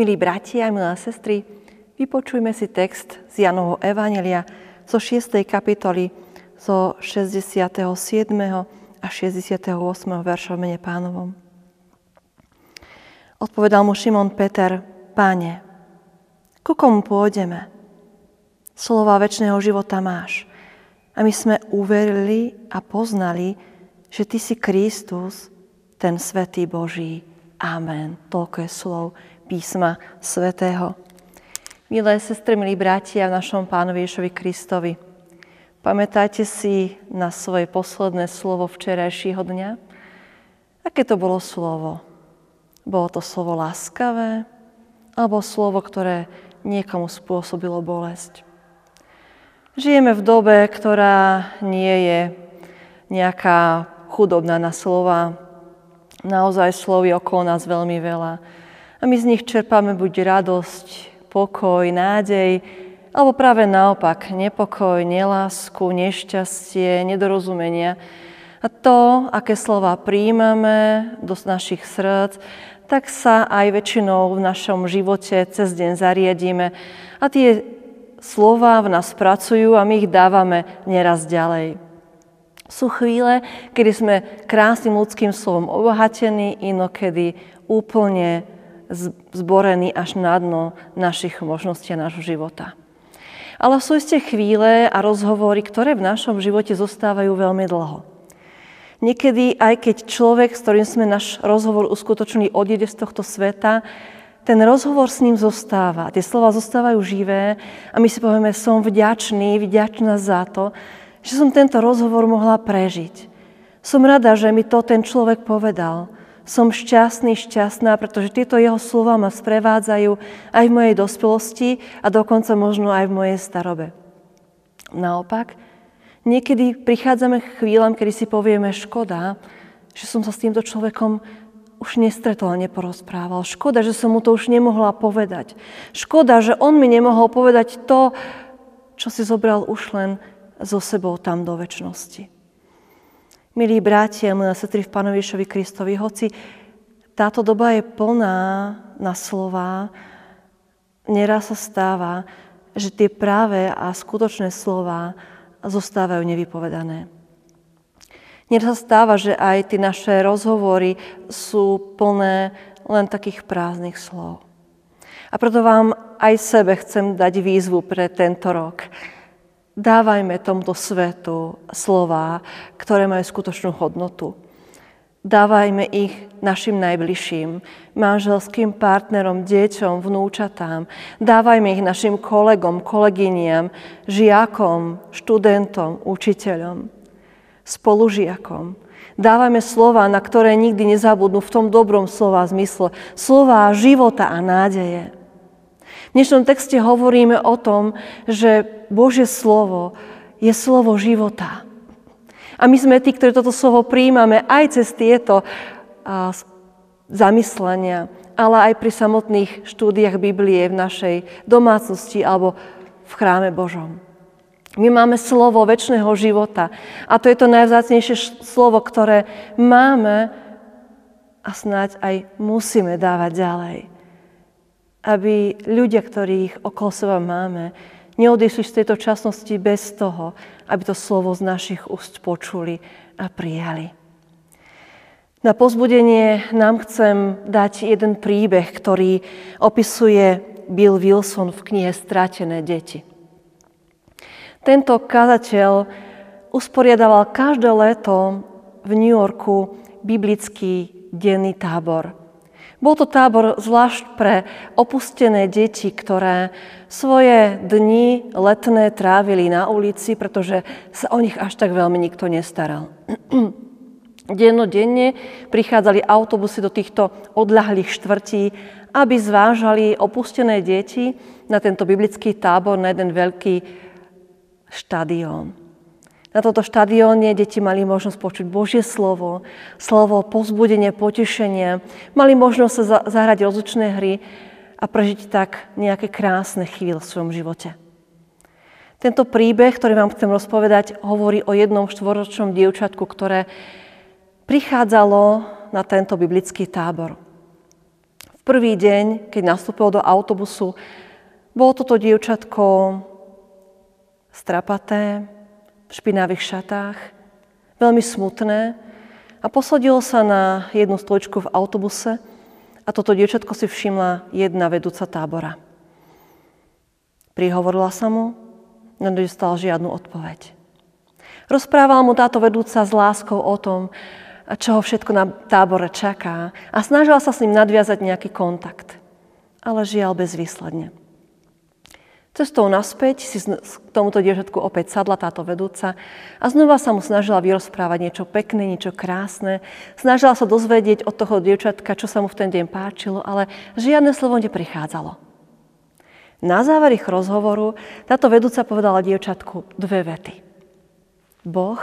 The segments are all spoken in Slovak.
Milí bratia milé sestry, vypočujme si text z Janovho Evanelia zo 6. kapitoly zo 67. a 68. verša mene pánovom. Odpovedal mu Šimon Peter, páne, ku komu pôjdeme? Slova väčšného života máš. A my sme uverili a poznali, že Ty si Kristus, ten Svetý Boží. Amen. Toľko je slov písma svätého. Milé sestry, milí bratia v našom pánovi Ježovi Kristovi, pamätajte si na svoje posledné slovo včerajšieho dňa? Aké to bolo slovo? Bolo to slovo láskavé? Alebo slovo, ktoré niekomu spôsobilo bolesť? Žijeme v dobe, ktorá nie je nejaká chudobná na slova. Naozaj slovy okolo nás veľmi veľa a my z nich čerpáme buď radosť, pokoj, nádej, alebo práve naopak nepokoj, nelásku, nešťastie, nedorozumenia. A to, aké slova príjmame do našich srdc, tak sa aj väčšinou v našom živote cez deň zariadíme. A tie slova v nás pracujú a my ich dávame neraz ďalej. Sú chvíle, kedy sme krásnym ľudským slovom obohatení, inokedy úplne zborený až na dno našich možností a nášho života. Ale sú isté chvíle a rozhovory, ktoré v našom živote zostávajú veľmi dlho. Niekedy, aj keď človek, s ktorým sme náš rozhovor uskutočnili, odjede z tohto sveta, ten rozhovor s ním zostáva. Tie slova zostávajú živé a my si povieme, som vďačný, vďačná za to, že som tento rozhovor mohla prežiť. Som rada, že mi to ten človek povedal. Som šťastný, šťastná, pretože tieto jeho slova ma sprevádzajú aj v mojej dospelosti a dokonca možno aj v mojej starobe. Naopak, niekedy prichádzame k chvíľam, kedy si povieme, škoda, že som sa s týmto človekom už nestretol a neporozprával. Škoda, že som mu to už nemohla povedať. Škoda, že on mi nemohol povedať to, čo si zobral už len so sebou tam do väčšnosti. Milí bratia, milé sestry v Pánovi Ježovi Kristovi, hoci táto doba je plná na slova, neraz sa stáva, že tie práve a skutočné slova zostávajú nevypovedané. Neraz sa stáva, že aj tie naše rozhovory sú plné len takých prázdnych slov. A preto vám aj sebe chcem dať výzvu pre tento rok Dávajme tomuto svetu slova, ktoré majú skutočnú hodnotu. Dávajme ich našim najbližším, manželským partnerom, deťom, vnúčatám. Dávajme ich našim kolegom, kolegyniam, žiakom, študentom, učiteľom, spolužiakom. Dávajme slova, na ktoré nikdy nezabudnú v tom dobrom slova zmysle. Slova života a nádeje. V dnešnom texte hovoríme o tom, že Božie slovo je slovo života. A my sme tí, ktorí toto slovo príjmame aj cez tieto zamyslenia, ale aj pri samotných štúdiách Biblie v našej domácnosti alebo v chráme Božom. My máme slovo väčšného života a to je to najvzácnejšie slovo, ktoré máme a snáď aj musíme dávať ďalej aby ľudia, ktorých okolo seba máme, neodišli z tejto časnosti bez toho, aby to slovo z našich úst počuli a prijali. Na pozbudenie nám chcem dať jeden príbeh, ktorý opisuje Bill Wilson v knihe Stratené deti. Tento kazateľ usporiadaval každé leto v New Yorku biblický denný tábor – bol to tábor zvlášť pre opustené deti, ktoré svoje dni letné trávili na ulici, pretože sa o nich až tak veľmi nikto nestaral. Dennodenne prichádzali autobusy do týchto odľahlých štvrtí, aby zvážali opustené deti na tento biblický tábor na jeden veľký štadión. Na tomto štadióne deti mali možnosť počuť Božie slovo, slovo pozbudenie, potešenie. Mali možnosť sa zahrať rozličné hry a prežiť tak nejaké krásne chvíle v svojom živote. Tento príbeh, ktorý vám chcem rozpovedať, hovorí o jednom štvoročnom dievčatku, ktoré prichádzalo na tento biblický tábor. V prvý deň, keď nastúpil do autobusu, bolo toto dievčatko strapaté, v špinavých šatách, veľmi smutné a posadilo sa na jednu stoličku v autobuse a toto dievčatko si všimla jedna vedúca tábora. Prihovorila sa mu, no nedostal žiadnu odpoveď. Rozprávala mu táto vedúca s láskou o tom, čo ho všetko na tábore čaká a snažila sa s ním nadviazať nejaký kontakt. Ale žiaľ bezvýsledne. Cestou naspäť si k tomuto dievčatku opäť sadla táto vedúca a znova sa mu snažila vyrozprávať niečo pekné, niečo krásne. Snažila sa dozvedieť od toho dievčatka, čo sa mu v ten deň páčilo, ale žiadne slovo neprichádzalo. Na záver ich rozhovoru táto vedúca povedala dievčatku dve vety. Boh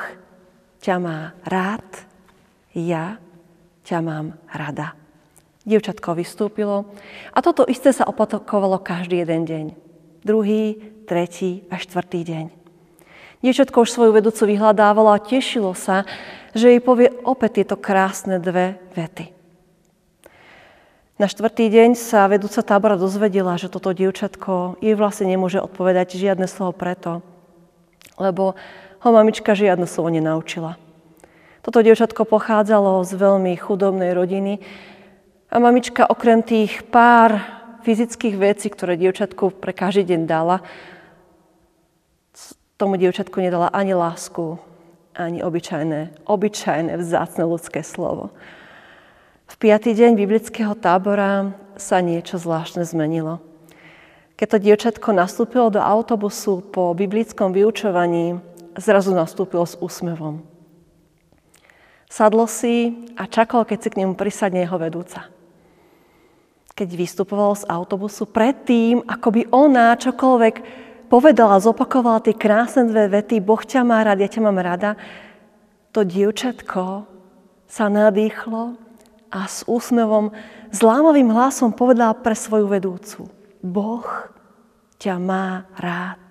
ťa má rád, ja ťa mám rada. Dievčatko vystúpilo a toto isté sa opakovalo každý jeden deň druhý, tretí a štvrtý deň. Dievčatko už svoju vedúcu vyhľadávalo a tešilo sa, že jej povie opäť tieto krásne dve vety. Na štvrtý deň sa vedúca tábora dozvedela, že toto dievčatko jej vlastne nemôže odpovedať žiadne slovo preto, lebo ho mamička žiadne slovo nenaučila. Toto dievčatko pochádzalo z veľmi chudobnej rodiny a mamička okrem tých pár fyzických vecí, ktoré dievčatku pre každý deň dala, tomu dievčatku nedala ani lásku, ani obyčajné, obyčajné vzácne ľudské slovo. V piatý deň biblického tábora sa niečo zvláštne zmenilo. Keď to dievčatko nastúpilo do autobusu po biblickom vyučovaní, zrazu nastúpilo s úsmevom. Sadlo si a čakalo, keď si k nemu prisadne jeho vedúca keď vystupoval z autobusu, predtým, ako by ona čokoľvek povedala, zopakovala tie krásne dve vety, Boh ťa má rád, ja ťa mám rada, to dievčatko sa nadýchlo a s úsmevom, s lámovým hlasom povedala pre svoju vedúcu. Boh ťa má rád,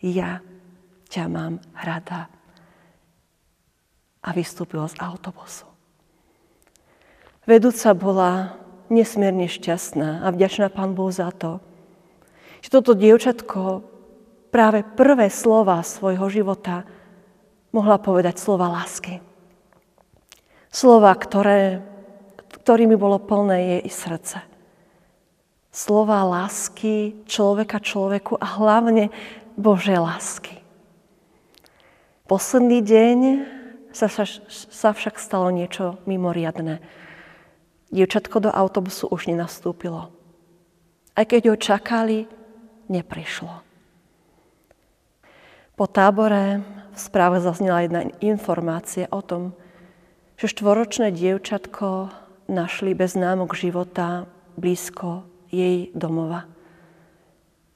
ja ťa mám rada. A vystúpila z autobusu. Vedúca bola nesmierne šťastná a vďačná Pán Bohu za to, že toto dievčatko práve prvé slova svojho života mohla povedať slova lásky. Slova, ktoré, ktorými bolo plné jej srdce. Slova lásky človeka človeku a hlavne Božej lásky. Posledný deň sa, sa však stalo niečo mimoriadné. Dievčatko do autobusu už nenastúpilo. Aj keď ho čakali, neprišlo. Po tábore v správe zaznela jedna informácia o tom, že štvoročné dievčatko našli bez známok života blízko jej domova.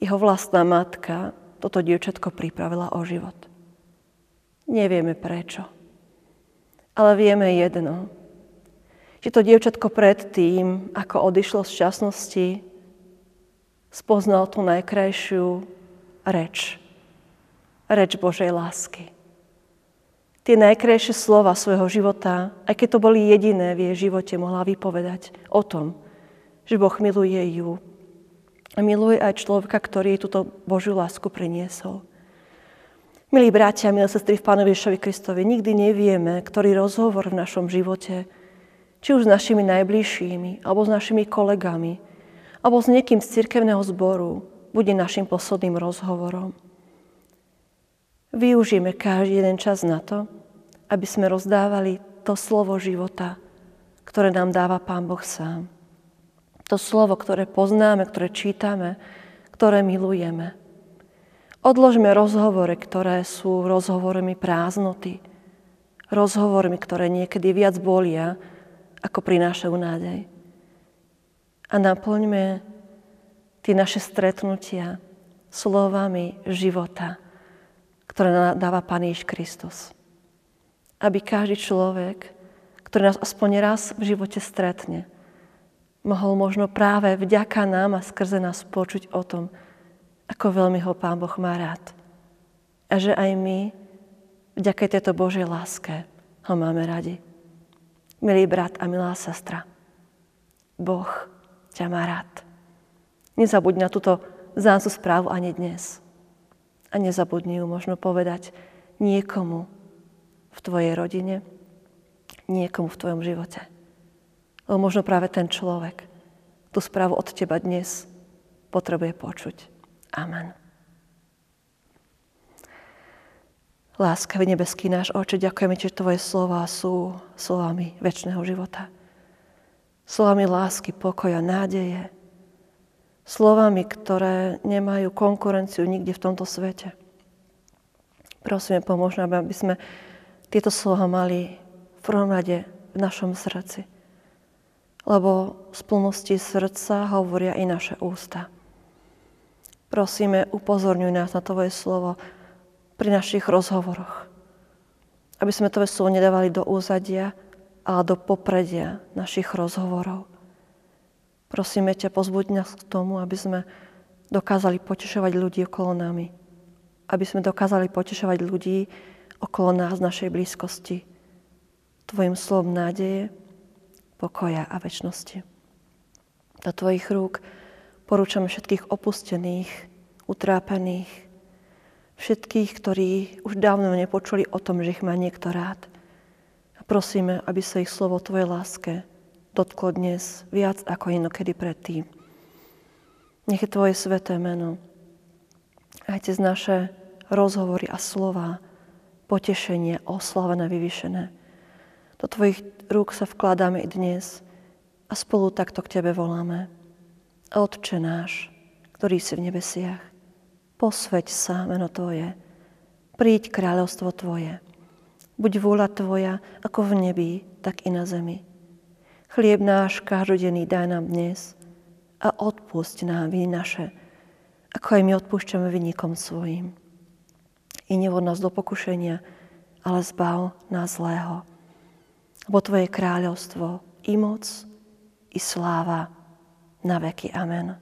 Jeho vlastná matka toto dievčatko pripravila o život. Nevieme prečo. Ale vieme jedno, že to dievčatko predtým, ako odišlo z časnosti, spoznal tú najkrajšiu reč. Reč Božej lásky. Tie najkrajšie slova svojho života, aj keď to boli jediné v jej živote, mohla vypovedať o tom, že Boh miluje ju. A miluje aj človeka, ktorý jej túto Božiu lásku priniesol. Milí bratia, milé sestry v Pánovi Ježovi Kristovi, nikdy nevieme, ktorý rozhovor v našom živote či už s našimi najbližšími, alebo s našimi kolegami, alebo s niekým z cirkevného zboru, bude našim posledným rozhovorom. Využijeme každý jeden čas na to, aby sme rozdávali to slovo života, ktoré nám dáva Pán Boh sám. To slovo, ktoré poznáme, ktoré čítame, ktoré milujeme. Odložme rozhovory, ktoré sú rozhovormi prázdnoty, rozhovormi, ktoré niekedy viac bolia, ako prinášajú nádej. A naplňme tie naše stretnutia slovami života, ktoré dáva Pán Ježiš Kristus. Aby každý človek, ktorý nás aspoň raz v živote stretne, mohol možno práve vďaka nám a skrze nás počuť o tom, ako veľmi ho Pán Boh má rád. A že aj my, vďaka tejto Božej láske, ho máme radi. Milý brat a milá sestra, Boh ťa má rád. Nezabudni na túto záncu správu ani dnes. A nezabudni ju možno povedať niekomu v tvojej rodine, niekomu v tvojom živote. Lebo možno práve ten človek tú správu od teba dnes potrebuje počuť. Amen. Láskavý nebeský náš oče, ďakujeme ti, že tvoje slova sú slovami väčšného života. Slovami lásky, pokoja, nádeje. Slovami, ktoré nemajú konkurenciu nikde v tomto svete. Prosíme, pomôž nám, aby sme tieto slova mali v rade v našom srdci. Lebo z plnosti srdca hovoria i naše ústa. Prosíme, upozorňuj nás na Tvoje slovo, pri našich rozhovoroch. Aby sme to slovo nedávali do úzadia, ale do popredia našich rozhovorov. Prosíme ťa, pozbuď nás k tomu, aby sme dokázali potešovať ľudí okolo nami. Aby sme dokázali potešovať ľudí okolo nás, našej blízkosti. Tvojim slovom nádeje, pokoja a väčšnosti. Do Tvojich rúk porúčame všetkých opustených, utrápených, všetkých, ktorí už dávno nepočuli o tom, že ich má niekto rád. A prosíme, aby sa ich slovo Tvojej láske dotklo dnes viac ako inokedy predtým. Nech je Tvoje sveté meno aj cez naše rozhovory a slova, potešenie, oslavené, vyvyšené. Do Tvojich rúk sa vkladáme i dnes a spolu takto k Tebe voláme. Otče náš, ktorý si v nebesiach, posveď sa meno Tvoje, príď kráľovstvo Tvoje. Buď vôľa Tvoja ako v nebi, tak i na zemi. Chlieb náš každodenný daj nám dnes a odpusť nám viny naše, ako aj my odpúšťame vynikom svojim. I nevod nás do pokušenia, ale zbav nás zlého. Lebo Tvoje kráľovstvo i moc, i sláva na veky. Amen.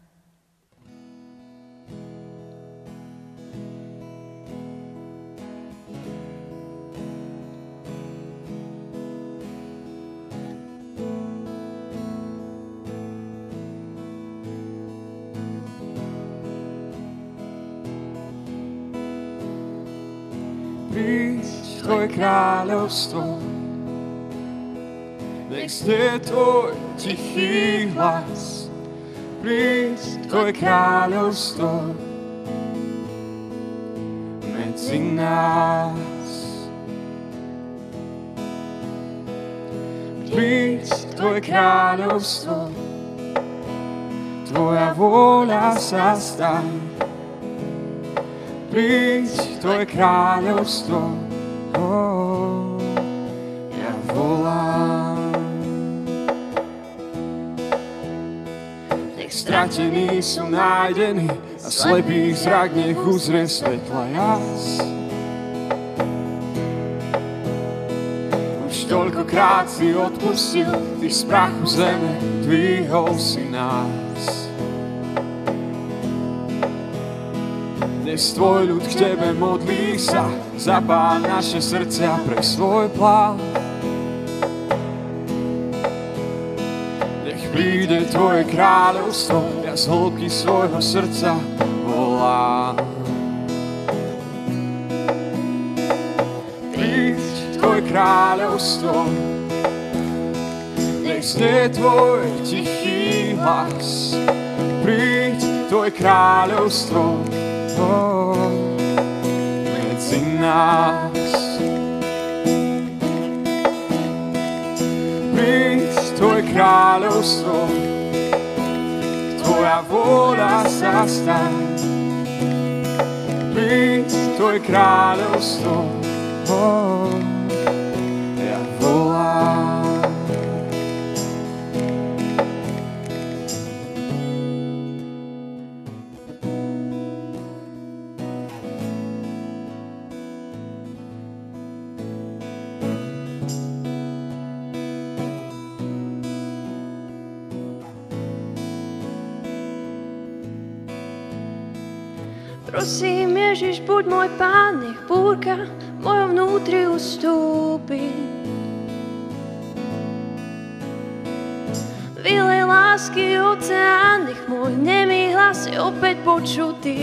Tvoje kráľovstvo. Nech znie Tvoj tichý hlas, príď Tvoje kráľovstvo medzi nás. Príď Tvoje kráľovstvo, Tvoja vôľa sa stane. Príď Tvoje kráľovstvo, ja volám. Nech stratení sú nájdení a slepý zrak nech uzrie svetla jas. Už toľkokrát si odpustil, ty z prachu zeme dvihol si nás. Dnes tvoj ľud k tebe modlí sa, zapál naše srdcia pre svoj plán. Nech príde tvoje kráľovstvo, ja z hĺbky svojho srdca volám. Príď tvoje kráľovstvo, nech znie tvoj tichý hlas. Príď tvoje kráľovstvo, medzi nás. Príď Tvoje kráľovstvo, Tvoja vôľa sa stan. Príď Tvoje kráľovstvo, oh, Prosím, Ježiš, buď môj pán, nech búrka mojom vnútri ustúpi. Vylej lásky oceán, nech môj nemý hlas je opäť počutý.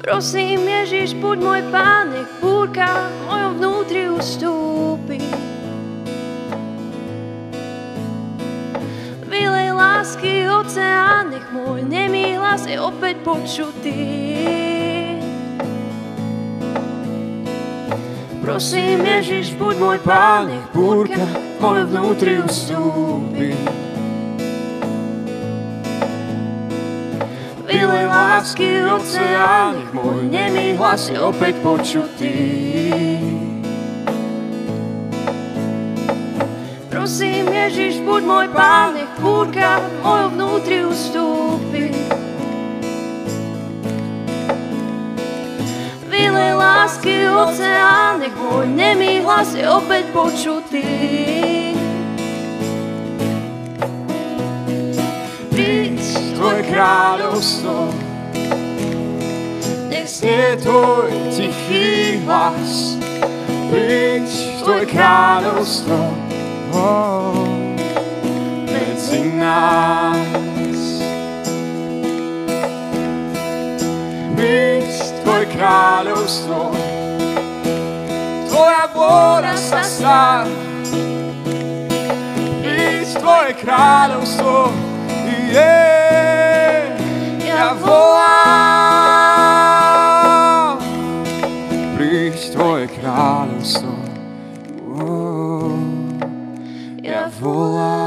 Prosím, Ježiš, buď môj pán, nech búrka mojom vnútri ustúpi. Lásky oceán, nech môj nemý hlas je opäť počutý. Prosím, Ježiš, buď môj pán, nech búrka v mojom vnútri ustúpi. Vylej lásky oceán, nech môj nemý hlas je opäť počutý. Prosím, Ježiš, buď môj pán, nech búrka v mojom vnútri ustúpi. Vylej lásky oceán, nech môj nemý hlas je opäť počutý. Príď, Tvoje kráľovstvo, nech je tvoj tichý hlas. Príď, Tvoje kráľovstvo, oh, medzi nás. Príď, Tvoje kráľovstvo, Tvoja vôľa sa stá. Príď, Tvoje kráľovstvo, yeah, ja volám. Príď Tvoje kráľovstvo, oh, ja volám.